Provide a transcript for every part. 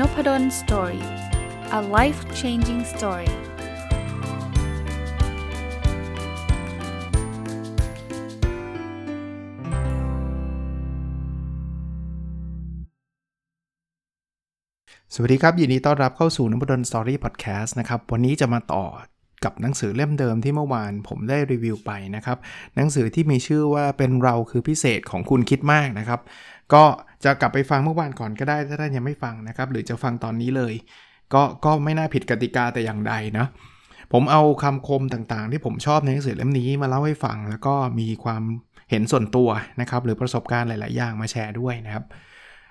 Nopadol's Story a life changing story สวัสดีครับ ยินดีต้อนรับเข้าสู่นพดล Story Podcast นะครับ วันนี้จะมาต่อกับหนังสือเล่มเดิมที่เมื่อวานผมได้รีวิวไปนะครับ หนังสือที่มีชื่อว่าเป็นเราคือพิเศษของคุณคิดมากนะครับ ก็ จะกลับไปฟังเมื่อวานก่อนก็ได้ถ้าท่านยังไม่ฟังนะครับ หรือจะฟังตอนนี้เลย ก็ก็ไม่น่าผิดกติกาแต่อย่างใดนะผมเอาคำคมต่างๆ ที่ผมชอบในหนังสือเล่มนี้มาเล่าให้ฟัง แล้วก็มีความเห็นส่วนตัวนะครับ หรือประสบการณ์หลาย ๆ อย่างมาแชร์ด้วยนะครับ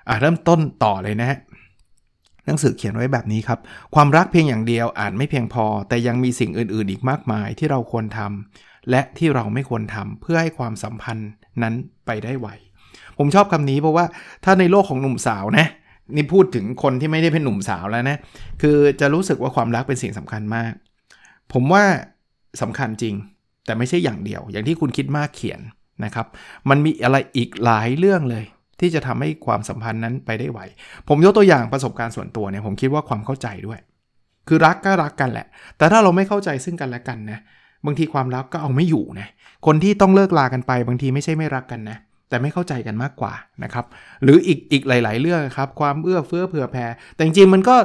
อะเริ่มต้นต่อเลยนะฮะหนังสือเขียนไว้แบบนี้ครับ ความรักเพียงอย่างเดียวอาจไม่เพียงพอ แต่ยังมีสิ่งอื่น ๆ อีกมากมายที่เราควรทำและที่เราไม่ควรทำเพื่อให้ความสัมพันธ์นั้นไปได้ไว ผมชอบคำนี้เพราะว่าถ้าในโลกของหนุ่มสาวนะนี่พูดถึงคนที่ไม่ได้เป็นหนุ่มสาวแล้วนะ คือจะรู้สึกว่าความรักเป็นสิ่งสำคัญมาก ผมว่าสำคัญจริง แต่ไม่ใช่อย่างเดียว อย่างที่คุณคิดมากเขียนนะครับ มันมีอะไรอีกหลายเรื่องเลย ที่จะทำให้ความสัมพันธ์นั้นไปได้ไหว ผมยกตัวอย่างประสบการณ์ส่วนตัวเนี่ย ผมคิดว่าความเข้าใจด้วย คือรักก็รักกันแหละ แต่ถ้าเราไม่เข้าใจซึ่งกันและกันนะ บางทีความรักก็เอาไม่อยู่นะ คนที่ต้องเลิกลากันไป บางทีไม่ใช่ไม่รักกันนะ แต่ไม่เข้าใจกันมากกว่านะครับหรืออีกอีกหลาย ๆ เรื่องครับความเอื้อเฟื้อเผื่อแผ่แต่จริงๆมันก็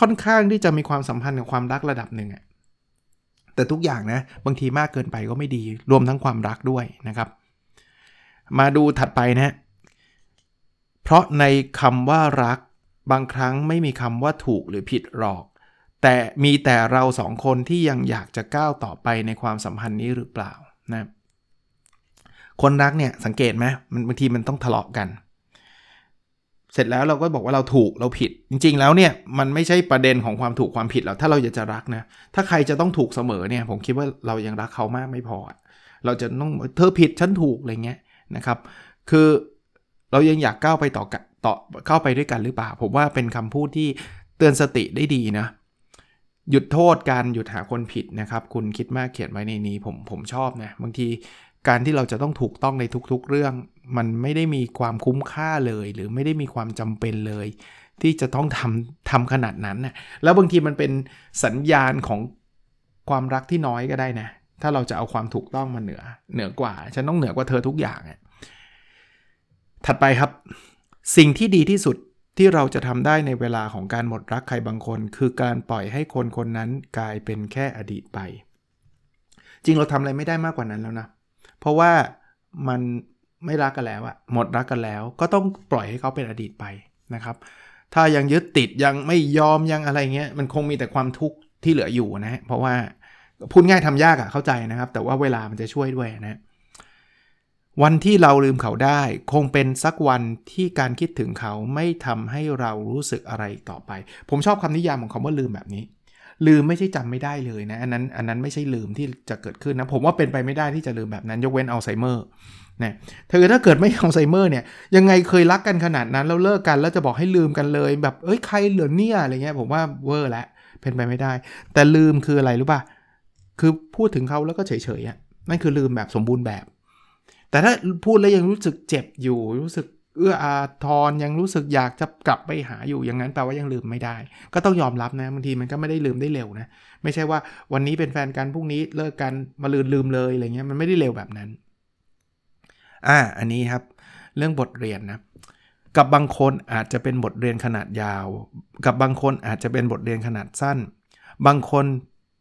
ค่อนข้างที่จะมีความสัมพันธ์กับความรักระดับหนึ่งอะแต่ทุกอย่างนะบางทีมากเกินไปก็ไม่ดีรวมทั้งความรักด้วยนะครับ มาดูถัดไปนะเพราะในคำว่ารักบางครั้งไม่มีคำว่าถูกหรือผิดหรอก แต่มีแต่เราสองคนที่ยังอยากจะก้าวต่อไปในความสัมพันธ์นี้หรือเปล่านะ คนรักเนี่ยสังเกตไหมมันบางทีมันต้องทะเลาะกัน เสร็จแล้วเราก็บอกว่าเราถูกเราผิด จริง ๆ แล้วเนี่ยมันไม่ใช่ประเด็นของความถูกความผิดหรอกถ้าเราอยากจะรักนะถ้าใครจะต้องถูกเสมอเนี่ยผมคิดว่าเรายังรักเขามากไม่พอ เราจะต้องเธอผิดฉันถูกอะไรเงี้ยนะครับ คือเรายังอยากก้าวไปต่อต่อเข้าไปด้วยกันหรือเปล่า ผมว่าเป็นคำพูดที่เตือนสติได้ดีนะหยุดโทษการหยุดหาคนผิดนะครับ คุณคิดมากเขียนไว้ในนี้ผมผมชอบนะบางที การที่เราจะต้องถูกต้องในทุกๆเรื่อง มันไม่ได้มีความคุ้มค่าเลย หรือไม่ได้มีความจำเป็นเลย ที่จะต้องทำทำขนาดนั้นนะแล้วบางทีมันเป็นสัญญาณของความรักที่น้อยก็ได้นะ ถ้าเราจะเอาความถูกต้องมาเหนือ เหนือกว่า ฉันต้องเหนือกว่าเธอทุกอย่างอะถัดไปครับ สิ่งที่ดีที่สุดที่เราจะทำได้ในเวลาของการหมดรักใครบางคน คือการปล่อยให้คนคนนั้นกลายเป็นแค่อดีตไป จริงเราทำอะไรไม่ได้มากกว่านั้นแล้วนะ เพราะว่ามันไม่รักกันแล้วอะหมดรักกันแล้ว ก็ต้องปล่อยให้เขาเป็นอดีตไปนะครับ ถ้ายังยึดติดยังไม่ยอมยังอะไรเงี้ยมันคงมีแต่ความทุกข์ที่เหลืออยู่นะเพราะว่าพูดง่ายทำยากอะเข้าใจนะครับ แต่ว่าเวลามันจะช่วยด้วยนะวันที่เราลืมเขาได้ คงเป็นสักวันที่การคิดถึงเขาไม่ทำให้เรารู้สึกอะไรต่อไป ผมชอบคำนิยามของคำว่าลืมแบบนี้ ลืมไม่ใช่จำไม่ได้เลยนะ อันนั้นอันนั้นไม่ใช่ลืมที่จะเกิดขึ้นนะ ผมว่าเป็นไปไม่ได้ที่จะลืมแบบนั้น ยกเว้นอัลไซเมอร์นะเธอถ้าเกิดไม่อัลไซเมอร์เนี่ย ยังไงเคยรักกันขนาดนั้นแล้วเลิกกันแล้วจะบอกให้ลืมกันเลย แบบเอ้ยใครเหรอเนี่ยอะไรเงี้ยผมว่าเวอร์แล้วเป็นไปไม่ได้ แต่ลืมคืออะไรรู้ป่ะคือพูดถึงเขาแล้วก็เฉยๆอะนั่นคือลืมแบบสมบูรณ์แบบ แต่ถ้าพูดแล้วยังรู้สึกเจ็บอยู่รู้สึก เอื้ออาทรยังรู้สึกอยากจะกลับไปหาอยู่อย่างนั้นแปลว่ายังลืมไม่ได้ ก็ต้องยอมรับนะบางทีมันก็ไม่ได้ลืมได้เร็วนะ ไม่ใช่ว่าวันนี้เป็นแฟนกันพรุ่งนี้เลิกกันมาลืมลืมเลยอะไรเงี้ยมันไม่ได้เร็วแบบนั้นอ่าอันนี้ครับ เรื่องบทเรียนนะกับบางคนอาจจะเป็นบทเรียนขนาดยาว กับบางคนอาจจะเป็นบทเรียนขนาดสั้น บางคน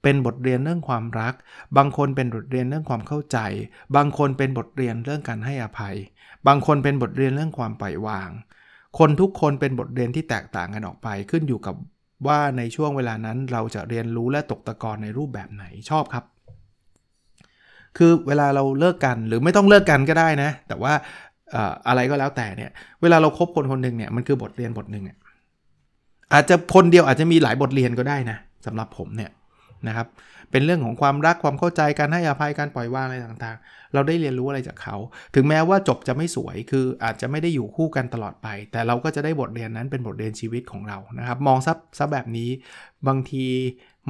เป็นบทเรียนเรื่องความรัก บางคนเป็นบทเรียนเรื่องความเข้าใจ บางคนเป็นบทเรียนเรื่องการให้อภัย บางคนเป็นบทเรียนเรื่องความปล่อยวาง คนทุกคนเป็นบทเรียนที่แตกต่างกันออกไป ขึ้นอยู่กับว่าในช่วงเวลานั้นเราจะเรียนรู้และตกตะกอนในรูปแบบไหนชอบครับ คือเวลาเราเลิกกันหรือไม่ต้องเลิกกันก็ได้นะ แต่ว่าอะไรก็แล้วแต่เนี่ยเวลาเราครบคนคนหนึ่งเนี่ยมันคือบทเรียนบทหนึ่งอาจจะคนเดียวอาจจะมีหลายบทเรียนก็ได้นะสำหรับผมเนี่ย นะครับ เป็นเรื่องของความรักความเข้าใจการให้อภัยการปล่อยวางอะไรต่างๆ เราได้เรียนรู้อะไรจากเขา ถึงแม้ว่าจบจะไม่สวยคืออาจจะไม่ได้อยู่คู่กันตลอดไป แต่เราก็จะได้บทเรียนนั้นเป็นบทเรียนชีวิตของเรานะครับ มองซับซับแบบนี้บางที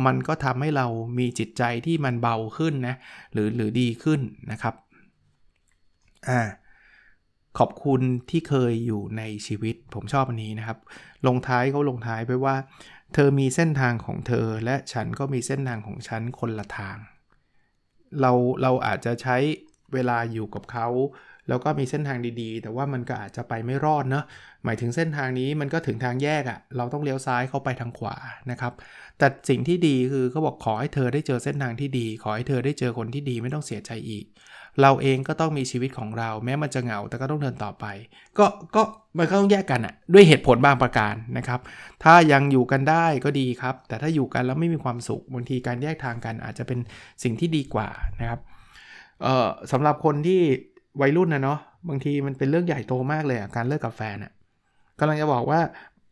มันก็ทำให้เรามีจิตใจที่มันเบาขึ้นนะหรือหรือดีขึ้นนะครับอ่าขอบคุณที่เคยอยู่ในชีวิต ผมชอบอันนี้นะครับ ลงท้ายเขาลงท้ายไปว่า เธอมีเส้นทางของเธอ และฉันก็มีเส้นทางของฉันคนละทาง เราเราอาจจะใช้เวลาอยู่กับเขา แล้วก็มีเส้นทางดีๆ แต่ว่ามันก็อาจจะไปไม่รอดเนาะหมายถึงเส้นทางนี้มันก็ถึงทางแยกอะ่ะเราต้องเลี้ยวซ้ายเข้าไปทางขวานะครับ แต่สิ่งที่ดีคือเขาบอกขอให้เธอได้เจอเส้นทางที่ดี ขอให้เธอได้เจอคนที่ดีไม่ต้องเสียใจอีก เราเองก็ต้องมีชีวิตของเรา แม้มันจะเหงาแต่ก็ต้องเดินต่อไป ก็ก็มันก็ต้องแยกกันอะ่ะด้วยเหตุผลบางประการนะครับ ถ้ายังอยู่กันได้ก็ดีครับ แต่ถ้าอยู่กันแล้วไม่มีความสุขบางทีการแยกทางกันอาจจะเป็นสิ่งที่ดีกว่านะครับเอ่อสำหรับคนที่วัยรุ่นนะเนาะบางทีมันเป็นเรื่องใหญ่โตมากเลยอะการเลิกกับแฟนอะกำลังจะบอกว่า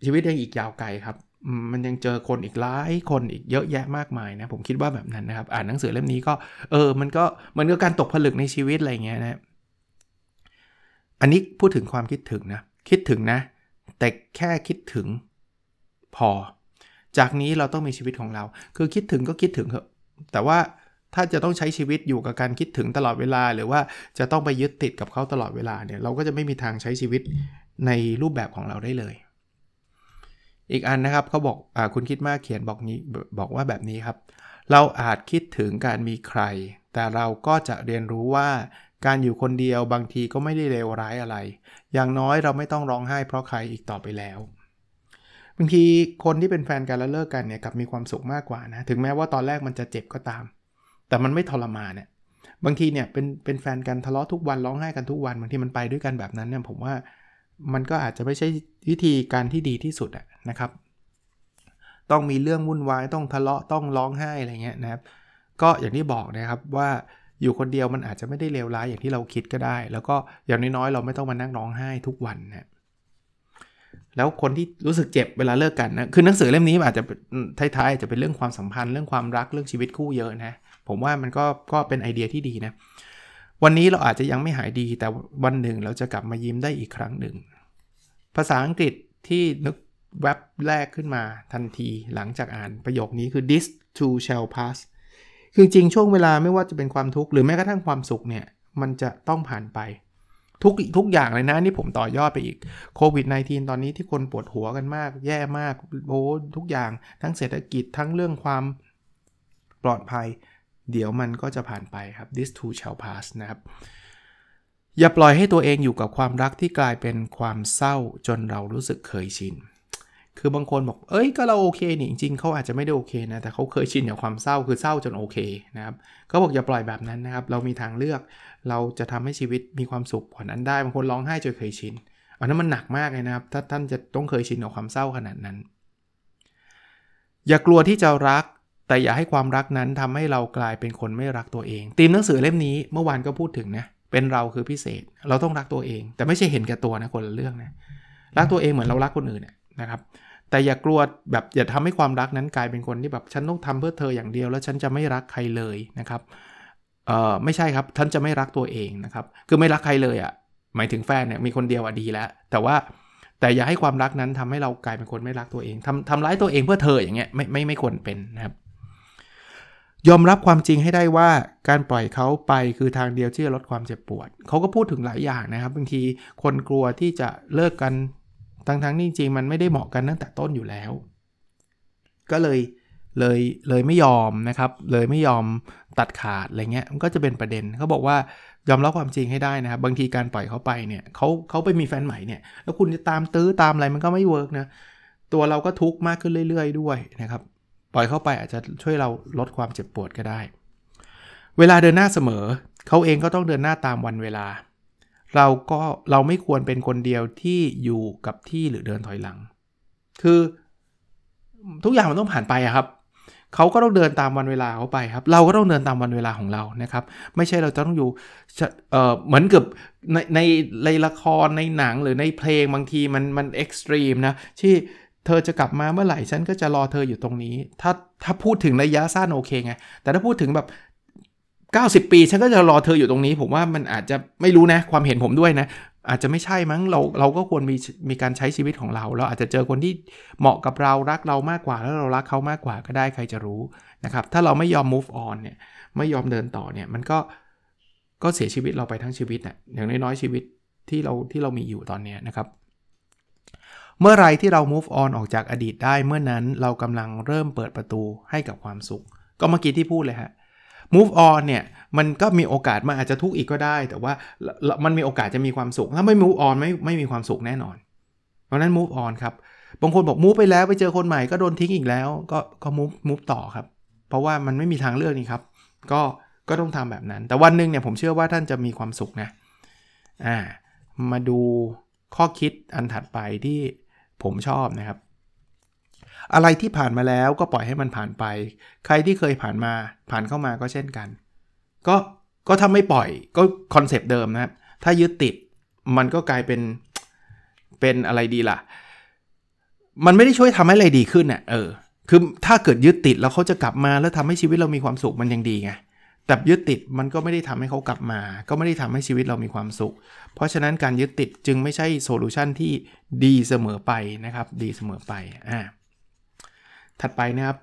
ชีวิตยังอีกยาวไกลครับ มันยังเจอคนอีกหลายคนอีกเยอะแยะมากมายนะผมคิดว่าแบบนั้นนะครับอ่านหนังสือเล่มนี้ก็เออมันก็มันก็การตกผลึกในชีวิตอะไรเงี้ยนะอันนี้พูดถึงความคิดถึงนะคิดถึงนะ แต่แค่คิดถึงพอ จากนี้เราต้องมีชีวิตของเรา คือคิดถึงก็คิดถึงเถอะแต่ว่าถ้าจะต้องใช้ชีวิตอยู่กับการคิดถึงตลอดเวลา หรือว่าจะต้องไปยึดติดกับเขาตลอดเวลาเนี่ยเราก็จะไม่มีทางใช้ชีวิตในรูปแบบของเราได้เลย อีกอันนะครับเขาบอกอคุณคิดมากเขียนบอกนี้บอกว่าแบบนี้ครับ เราอาจคิดถึงการมีใคร แต่เราก็จะเรียนรู้ว่าการอยู่คนเดียวบางทีก็ไม่ได้เลวร้ายอะไร อย่างน้อยเราไม่ต้องร้องไห้เพราะใครอีกต่อไปแล้วบางทีคนที่เป็นแฟนกันแล้วเลิกกันเนี่ยกับมีความสุขมากกว่านะถึงแม้ว่าตอนแรกมันจะเจ็บก็ตาม แต่มันไม่ทรมานเนี่ยบางทีเนี่ยเป็นเป็นแฟนกันทะเลาะทุกวันร้องไห้กันทุกวันบางทีมันไปด้วยกันแบบนั้นเนี่ยผมว่า มันก็อาจจะไม่ใช่วิธีการที่ดีที่สุดนะครับ ต้องมีเรื่องวุ่นวายต้องทะเลาะต้องร้องไห้อะไรเงี้ยนะครับ ก็อย่างที่บอกนะครับว่าอยู่คนเดียวมันอาจจะไม่ได้เลวร้ายอย่างที่เราคิดก็ได้ แล้วก็อย่างน้อยๆ เราไม่ต้องมานั่งร้องไห้ทุกวันนะแล้วคนที่รู้สึกเจ็บเวลาเลิกกันนะคือหนังสือเล่มนี้อาจจะท้ายๆจะเป็นเรื่องความสัมพันธ์เรื่องความรักเรื่องชีวิตคู่เยอะนะผมว่ามันก็ก็เป็นไอเดียที่ดีนะ วันนี้เราอาจจะยังไม่หายดีแต่วันหนึ่งเราจะกลับมายิ้มได้อีกครั้งหนึ่ง ภาษาอังกฤษที่นึกแว็บแรกขึ้นมาทันทีหลังจากอ่านประโยคนี้คือ this too shall pass คือจริงช่วงเวลาไม่ว่าจะเป็นความทุกข์หรือแม้กระทั่งความสุขเนี่ย มันจะต้องผ่านไป ทุกทุกอย่างเลยนะนี่ผมต่อยอดไปอีกโควิด -19 ตอนนี้ที่คนปวดหัวกันมาก แย่มากโอ้ทุกอย่างทั้งเศรษฐกิจทั้งเรื่องความปลอดภัย เดี๋ยวมันก็จะผ่านไปครับ this too shall pass นะครับ อย่าปล่อยให้ตัวเองอยู่กับความรักที่กลายเป็นความเศร้าจนเรารู้สึกเคยชิน คือบางคนบอก เอ้ย ก็เราโอเคนี่จริงๆเขาอาจจะไม่ได้โอเคนะ แต่เขาเคยชินกับความเศร้าคือเศร้าจนโอเคนะครับเขาบอกอย่าปล่อยแบบนั้นนะครับ เรามีทางเลือก เราจะทำให้ชีวิตมีความสุขกว่านั้นได้ บางคนร้องไห้จนเคยชิน อันนั้นมันหนักมากเลยนะครับ ถ้าท่านจะต้องเคยชินกับความเศร้าขนาดนั้น อย่ากลัวที่จะรัก แต่อย่าให้ความรักนั้นทำให้เรากลายเป็นคนไม่รักตัวเองตีมหนังสือเล่มนี้เมื่อวานก็พูดถึงนะเป็นเราคือพิเศษเราต้องรักตัวเอง แต่ไม่ใช่เห็นแก่ตัวนะคนละเรื่องนะรักตัวเองเหมือนเรารักคนอื่นนะครับแต่อย่ากลัวแบบอย่าทำให้ความรักนั้นกลายเป็นคนที่แบบฉันต้องทำเพื่อเธออย่างเดียว แล้วฉันจะไม่รักใครเลยนะครับเอ่อไม่ใช่ครับท่านจะไม่รักตัวเองนะครับคือไม่รักใครเลยอะ่ะหมายถึงแฟนเนี่ยมีคนเดียวอะดีแล้ว แต่ว่าแต่อย่าให้ความรักนั้นทำให้เรากลายเป็นคนไม่รักตัวเองทำทำร้ายตัวเองเพื่อเธออย่างเงี้ยไม่ไม่ไม่ควรเป็นนะครับ ยอมรับความจริงให้ได้ว่าการปล่อยเขาไปคือทางเดียวที่จะลดความเจ็บปวด เขาก็พูดถึงหลายอย่างนะครับ บางทีคนกลัวที่จะเลิกกันทั้งๆนี่จริงมันไม่ได้เหมาะกันตั้งแต่ต้นอยู่แล้ว ก็เลยเลยเลยไม่ยอมนะครับ เลยไม่ยอมตัดขาดอะไรเงี้ยมันก็จะเป็นประเด็นเขาบอกว่ายอมรับความจริงให้ได้นะครับ บางทีการปล่อยเขาไปเนี่ยเขาเขาไปมีแฟนใหม่เนี่ย แล้วคุณจะตามตื้อตามอะไรมันก็ไม่ work นะตัวเราก็ทุกข์มากขึ้นเรื่อย ๆ ด้วยนะครับ ปล่อยเขาไปอาจจะช่วยเราลดความเจ็บปวดก็ได้ เวลาเดินหน้าเสมอ เขาเองก็ต้องเดินหน้าตามวันเวลา เราก็เราไม่ควรเป็นคนเดียวที่อยู่กับที่หรือเดินถอยหลัง คือทุกอย่างมันต้องผ่านไปครับเขาก็ต้องเดินตามวันเวลาเขาไปครับ เราก็ต้องเดินตามวันเวลาของเรานะครับ ไม่ใช่เราจะต้องอยู่เออเหมือนกับในในละครในหนังหรือในเพลงบางทีมันมันเอ็กซ์ตรีมนะที่ เธอจะกลับมาเมื่อไหร่ฉันก็จะรอเธออยู่ตรงนี้ ถ้าถ้าพูดถึงระยะสั้นโอเคไง แต่ถ้าพูดถึงแบบ 90 ปีฉันก็จะรอเธออยู่ตรงนี้ ผมว่ามันอาจจะไม่รู้นะ ความเห็นผมด้วยนะ อาจจะไม่ใช่มั้งเราเราก็ควรมีมีการใช้ชีวิตของเรา เราอาจจะเจอคนที่เหมาะกับเรารักเรามากกว่า แล้วเรารักเขามากกว่าก็ได้ใครจะรู้นะครับ ถ้าเราไม่ยอม move on เนี่ยไม่ยอมเดินต่อเนี่ยมันก็ก็เสียชีวิตเราไปทั้งชีวิตนะ่ะอย่างน้อยๆชีวิตที่เราที่เรามีอยู่ตอนนี้นะครับ เมื่อไรที่เรา move on ออกจากอดีตได้เมื่อนั้นเรากำลังเริ่มเปิดประตูให้กับความสุข ก็เมื่อกี้ที่พูดเลยฮะ move on เนี่ยมันก็มีโอกาสมันอาจจะทุกข์อีกก็ได้ แต่ว่ามันมีโอกาสจะมีความสุข ถ้าไม่ move on ไม่ไม่มีความสุขแน่นอน เพราะนั้น move on ครับบางคนบอก move ไปแล้วไปเจอคนใหม่ก็โดนทิ้งอีกแล้ว ก็ก็ move move ต่อครับ เพราะว่ามันไม่มีทางเลือกนี่ครับ ก็ก็ต้องทำแบบนั้น แต่วันหนึ่งเนี่ยผมเชื่อว่าท่านจะมีความสุขนะอ่ามาดูข้อคิดอันถัดไปที่ ผมชอบนะครับ อะไรที่ผ่านมาแล้วก็ปล่อยให้มันผ่านไป ใครที่เคยผ่านมาผ่านเข้ามาก็เช่นกัน ก็ก็ถ้าไม่ปล่อยก็ concept เดิมนะครับถ้ายึดติดมันก็กลายเป็นเป็นอะไรดีล่ะ มันไม่ได้ช่วยทำให้อะไรดีขึ้นอะเออคือถ้าเกิดยึดติดแล้วเขาจะกลับมาแล้วทำให้ชีวิตเรามีความสุขมันยังดีไง แต่ยึดติดมันก็ไม่ได้ทำให้เขากลับมา ก็ไม่ได้ทำให้ชีวิตเรามีความสุข เพราะฉะนั้นการยึดติดจึงไม่ใช่ solution ที่ดีเสมอไปนะครับ ดีเสมอไปอ่าถัดไปนะครับ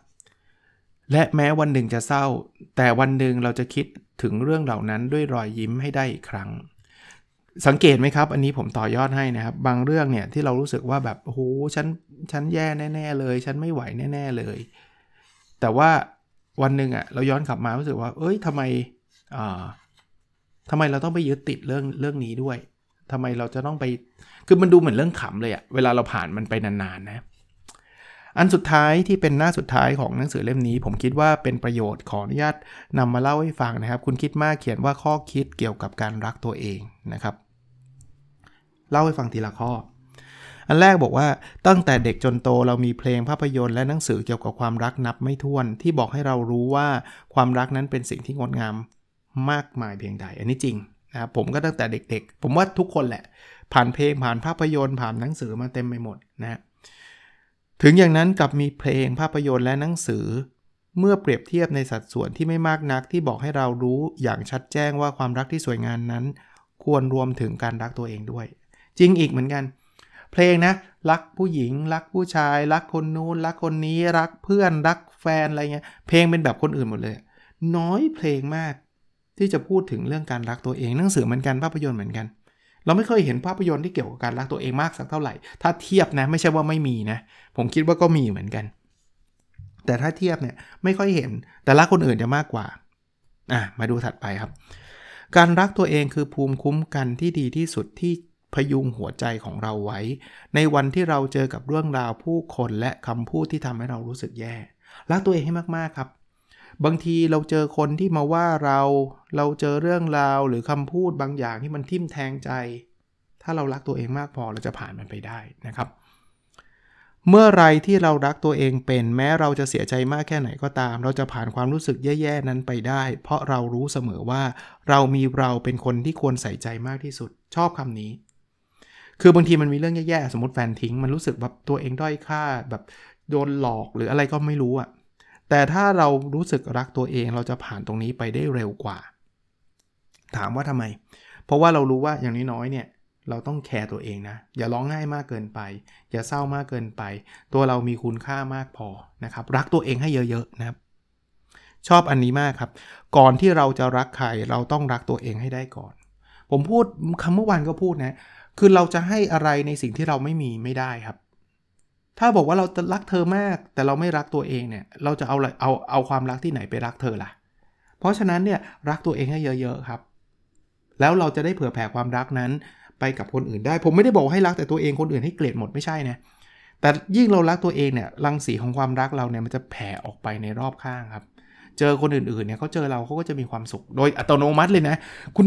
และแม้วันหนึ่งจะเศร้า แต่วันหนึ่งเราจะคิดถึงเรื่องเหล่านั้นด้วยรอยยิ้มให้ได้อีกครั้ง สังเกตไหมครับ อันนี้ผมต่อยอดให้นะครับ บางเรื่องเนี่ยที่เรารู้สึกว่าแบบโอ้โหฉันฉันแย่แน่ ๆ เลย ฉันไม่ไหวแน่ ๆเลย แต่ว่า วันหนึ่งอะ่ะเราย้อนกลับมารู้สึกว่า เอ้ยทำไมอ่าทำไมเราต้องไปยึดติดเรื่องเรื่องนี้ด้วยทำไมเราจะต้องไป คือมันดูเหมือนเรื่องขำเลยอะเวลาเราผ่านมันไปนานๆนะอันสุดท้ายที่เป็นหน้าสุดท้ายของหนังสือเล่มนี้ ผมคิดว่าเป็นประโยชน์ขออนุญาตนำมาเล่าให้ฟังนะครับ คุณคิดมากเขียนว่าข้อคิดเกี่ยวกับการรักตัวเองนะครับ เล่าให้ฟังทีละข้อ อันแรกบอกว่าตั้งแต่เด็กจนโตเรามีเพลงภาพยนตร์และหนังสือเกี่ยวกับความรักนับไม่ถ้วน ที่บอกให้เรารู้ว่าความรักนั้นเป็นสิ่งที่งดงามมากมายเพียงใดอันนี้จริงนะครับผมก็ตั้งแต่เด็กๆ ผมว่าทุกคนแหละ ผ่านเพลงผ่านภาพยนตร์ผ่านหนังสือมาเต็มไปหมดนะ ถึงอย่างนั้นกับมีเพลงภาพยนตร์และหนังสือ เมื่อเปรียบเทียบในสัดส่วนที่ไม่มากนักที่บอกให้เรารู้อย่างชัดแจ้งว่าความรักที่สวยงามนั้น ควรรวมถึงการรักตัวเองด้วย จริงอีกเหมือนกัน เพลงนะ รักผู้หญิง รักผู้ชาย รักคนนู้น รักคนนี้ รักเพื่อน รักแฟนอะไรเงี้ย เพลงเป็นแบบคนอื่นหมดเลย น้อยเพลงมาก ที่จะพูดถึงเรื่องการรักตัวเอง หนังสือเหมือนกันภาพยนตร์เหมือนกัน เราไม่เคยเห็นภาพยนตร์ที่เกี่ยวกับการรักตัวเองมากสักเท่าไหร่ ถ้าเทียบนะไม่ใช่ว่าไม่มีนะ ผมคิดว่าก็มีเหมือนกัน แต่ถ้าเทียบเนี่ยไม่ค่อยเห็น แต่รักคนอื่นจะมากกว่า อะมาดูถัดไปครับการรักตัวเองคือภูมิคุ้มกันที่ดีที่สุดที่ พยุงหัวใจของเราไว้ ในวันที่เราเจอกับเรื่องราวผู้คนและคำพูดที่ทำให้เรารู้สึกแย่รักตัวเองให้มากๆครับ บางทีเราเจอคนที่มาว่าเราเราเจอเรื่องราวหรือคำพูดบางอย่างที่มันทิ่มแทงใจ ถ้าเรารักตัวเองมากพอเราจะผ่านมันไปได้นะครับ เมื่อไรที่เรารักตัวเองเป็นแม้เราจะเสียใจมากแค่ไหนก็ตาม เราจะผ่านความรู้สึกแย่ๆนั้นไปได้ เพราะเรารู้เสมอว่า เรามีเราเป็นคนที่ควรใส่ใจมากที่สุด ชอบคำนี้ คือบางทีมันมีเรื่องแย่ๆ สมมติแฟนทิ้ง มันรู้สึกแบบตัวเองด้อยค่าแบบโดนหลอกหรืออะไรก็ไม่รู้อะแต่ถ้าเรารู้สึกรักตัวเองเราจะผ่านตรงนี้ไปได้เร็วกว่า ถามว่าทำไม เพราะว่าเรารู้ว่าอย่างน้อยๆเนี่ยเราต้องแคร์ตัวเองนะ อย่าร้องไห้มากเกินไป อย่าเศร้ามากเกินไป ตัวเรามีคุณค่ามากพอนะครับ รักตัวเองให้เยอะๆนะครับ ชอบอันนี้มากครับ ก่อนที่เราจะรักใครเราต้องรักตัวเองให้ได้ก่อน ผมพูดคำเมื่อวานก็พูดนะ คือเราจะให้อะไรในสิ่งที่เราไม่มีไม่ได้ครับ ถ้าบอกว่าเราจะรักเธอมาก แต่เราไม่รักตัวเองเนี่ยเราจะเอาอะไรเอาเอาความรักที่ไหนไปรักเธอล่ะ เพราะฉะนั้นเนี่ยรักตัวเองให้เยอะๆครับ แล้วเราจะได้เผื่อแผ่ความรักนั้นไปกับคนอื่นได้ ผมไม่ได้บอกให้รักแต่ตัวเองคนอื่นให้เกลียดหมดไม่ใช่นะแต่ยิ่งเรารักตัวเองเนี่ยรังสีของความรักเราเนี่ยมันจะแผ่ออกไปในรอบข้างครับ เจอคนอื่นๆเนี่ยเขาเจอเราเขาก็จะมีความสุขโดยอัตโนมัติเลยนะ คุณ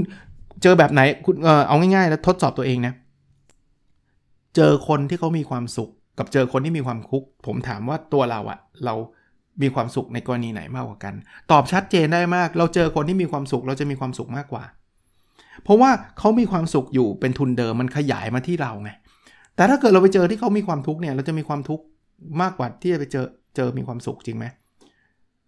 เจอแบบไหนคุณเออเอาง่ายๆ แล้วทดสอบตัวเองนะ เจอคนที่เขามีความสุข กับเจอคนที่มีความคุก ผมถามว่าตัวเราอะเรามีความสุขในกรณีไหนมากกว่ากัน ตอบชัดเจนได้มาก เราเจอคนที่มีความสุข เราจะมีความสุขมากกว่า เพราะว่าเขามีความสุขอยู่เป็นทุนเดิมมันขยายมาที่เราไงแต่ถ้าเกิดเราไปเจอที่เขามีความทุกข์เนี่ยเราจะมีความทุกข์มากกว่าที่จะไปเจอเจอมีความสุขจริงไหม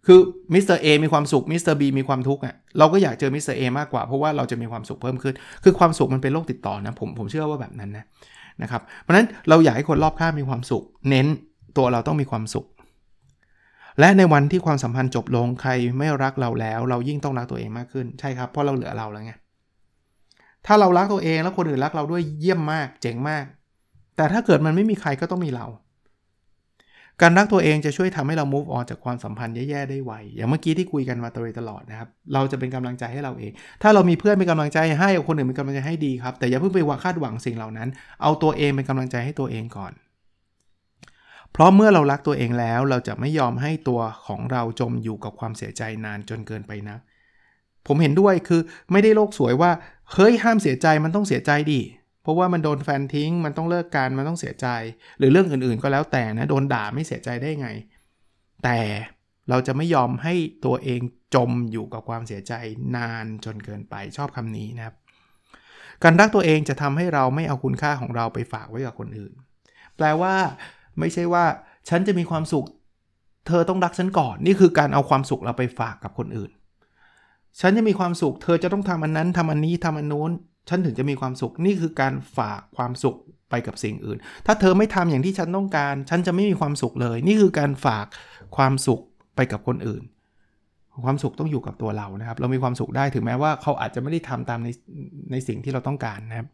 คือ Mister A มีความสุข Mister B มีความทุกข์อะเราก็อยากเจอ Mister A มากกว่า เพราะว่าเราจะมีความสุขเพิ่มขึ้น คือความสุขมันเป็นโรคติดต่อนะผมผมเชื่อว่าแบบนั้นนะนะครับเพราะฉะนั้นเราอยากให้คนรอบข้างมีความสุข งั้นตัวเราต้องมีความสุข และในวันที่ความสัมพันธ์จบลงใครไม่รักเราแล้ว เรายิ่งต้องรักตัวเองมากขึ้นใช่ครับเพราะเราเหลือเราแล้วไงถ้าเรารักตัวเองแล้วคนอื่นรักเราด้วยเยี่ยมมาก เจ๋งมาก แต่ถ้าเกิดมันไม่มีใครก็ต้องมีเรา การรักตัวเองจะช่วยทำให้เรา move on จากความสัมพันธ์แย่ๆได้ไว อย่างเมื่อกี้ที่คุยกันมาตลอดตลอดนะครับ เราจะเป็นกำลังใจให้เราเอง ถ้าเรามีเพื่อนเป็นกำลังใจให้คนอื่นเป็นกำลังใจให้ดีครับ แต่อย่าเพิ่งไปวังคาดหวังสิ่งเหล่านั้น เอาตัวเองเป็นกำลังใจให้ตัวเองก่อน เพราะเมื่อเรารักตัวเองแล้ว เราจะไม่ยอมให้ตัวของเราจมอยู่กับความเสียใจนานจนเกินไปนะ ผมเห็นด้วยคือไม่ได้โลกสวยว่า เฮ้ยห้ามเสียใจมันต้องเสียใจดิ เพราะว่ามันโดนแฟนทิ้ง มันต้องเลิกกันมันต้องเสียใจ หรือเรื่องอื่นๆก็แล้วแต่นะ โดนด่าไม่เสียใจได้ไง แต่เราจะไม่ยอมให้ตัวเองจมอยู่กับความเสียใจนานจนเกินไปชอบคำนี้นะครับ การรักตัวเองจะทำให้เราไม่เอาคุณค่าของเราไปฝากไว้กับคนอื่น แปลว่า ไม่ใช่ว่า ฉันจะมีความสุข เธอต้องรักฉันก่อน นี่คือการเอาความสุขเราไปฝากกับคนอื่น ฉันจะมีความสุข เธอจะต้องทำอันนั้นทำอันนี้ทำอันนู้น ฉันถึงจะมีความสุขนี่คือการฝากความสุขไปกับสิ่งอื่น ถ้าเธอไม่ทำอย่างที่ฉันต้องการ ฉันจะไม่มีความสุขเลย นี่คือการฝากความสุขไปกับคนอื่น ความสุขต้องอยู่กับตัวเรานะครับ เรามีความสุขได้ถึงแม้ว่าเขาอาจจะไม่ได้ทำตามในในสิ่งที่เราต้องการนะครับ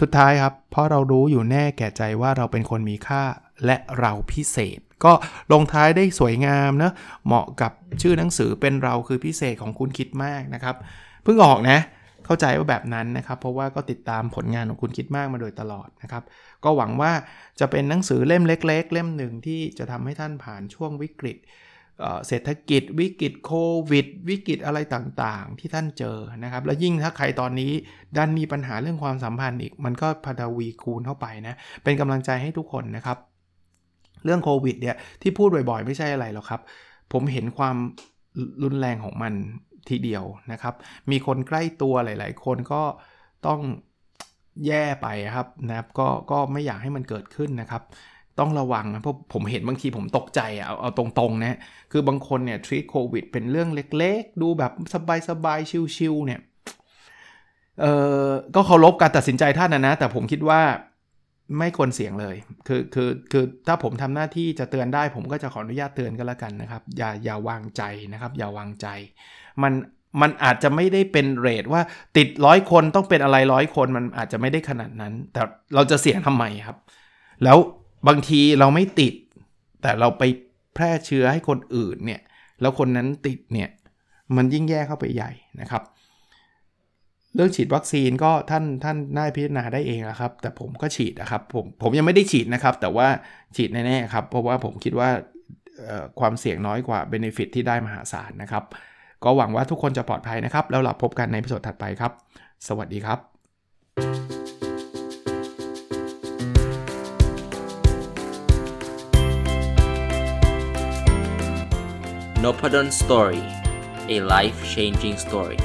สุดท้ายครับ เพราะเรารู้อยู่แน่แก่ใจว่าเราเป็นคนมีค่าและเราพิเศษ ก็ลงท้ายได้สวยงามนะเหมาะกับชื่อหนังสือเป็นเราคือพิเศษของคุณคิดมากนะครับเพิ่งออกนะ เข้าใจว่าแบบนั้นนะครับเพราะว่าก็ติดตามผลงานของคุณคิดมากมาโดยตลอดนะครับ ก็หวังว่าจะเป็นหนังสือเล่มเล็ก ๆ เล่มหนึ่งที่จะทำให้ท่านผ่านช่วงวิกฤตเศรษฐกิจวิกฤตโควิด วิกฤตอะไรต่างๆ ที่ท่านเจอนะครับ แล้วยิ่งถ้าใครตอนนี้ดันมีปัญหาเรื่องความสัมพันธ์อีก มันก็พัดวีคูณเข้าไปนะ เป็นกำลังใจให้ทุกคนนะครับ เรื่องโควิดเนี่ยที่พูดบ่อยๆ ไม่ใช่อะไรหรอกครับ ผมเห็นความรุนแรงของมัน ทีเดียวนะครับ มีคนใกล้ตัวหลาย ๆ คนก็ต้องแย่ไปครับนะครับก็ก็ไม่อยากให้มันเกิดขึ้นนะครับ ต้องระวังนะเพราะผมเห็นบางทีผมตกใจอะเอาเอาตรงๆนะคือบางคนเนี่ยทรีตโควิดเป็นเรื่องเล็กๆ ดูแบบสบายๆชิลๆเนี่ยเออก็เคารพการตัดสินใจท่านนะนะ แต่ผมคิดว่าไม่ควรเสี่ยงเลย คือคือคือถ้าผมทำหน้าที่จะเตือนได้ ผมก็จะขออนุญาตเตือนก็แล้วกันนะครับ อย่าอย่าวางใจนะครับ อย่าวางใจ มันมันอาจจะไม่ได้เป็นเรทว่าติดร้อยคนต้องเป็นอะไรร้อยคนมันอาจจะไม่ได้ขนาดนั้น แต่เราจะเสี่ยงทำไมครับ แล้วบางทีเราไม่ติด แต่เราไปแพร่เชื้อให้คนอื่นเนี่ยแล้วคนนั้นติดเนี่ยมันยิ่งแย่เข้าไปใหญ่นะครับ เรื่องฉีดวัคซีนก็ท่านท่านน่าพิจารณาได้เองนะครับ แต่ผมก็ฉีดนะครับผมผมยังไม่ได้ฉีดนะครับ แต่ว่าฉีดแน่ๆครับ เพราะว่าผมคิดว่าความเสี่ยงน้อยกว่าเบนฟิตที่ได้มหาศาลนะครับ ก็หวังว่าทุกคนจะปลอดภัยนะครับ แล้วเราพบกันในพิสดถัดไปครับ สวัสดีครับ n o p a d o n Story a life changing story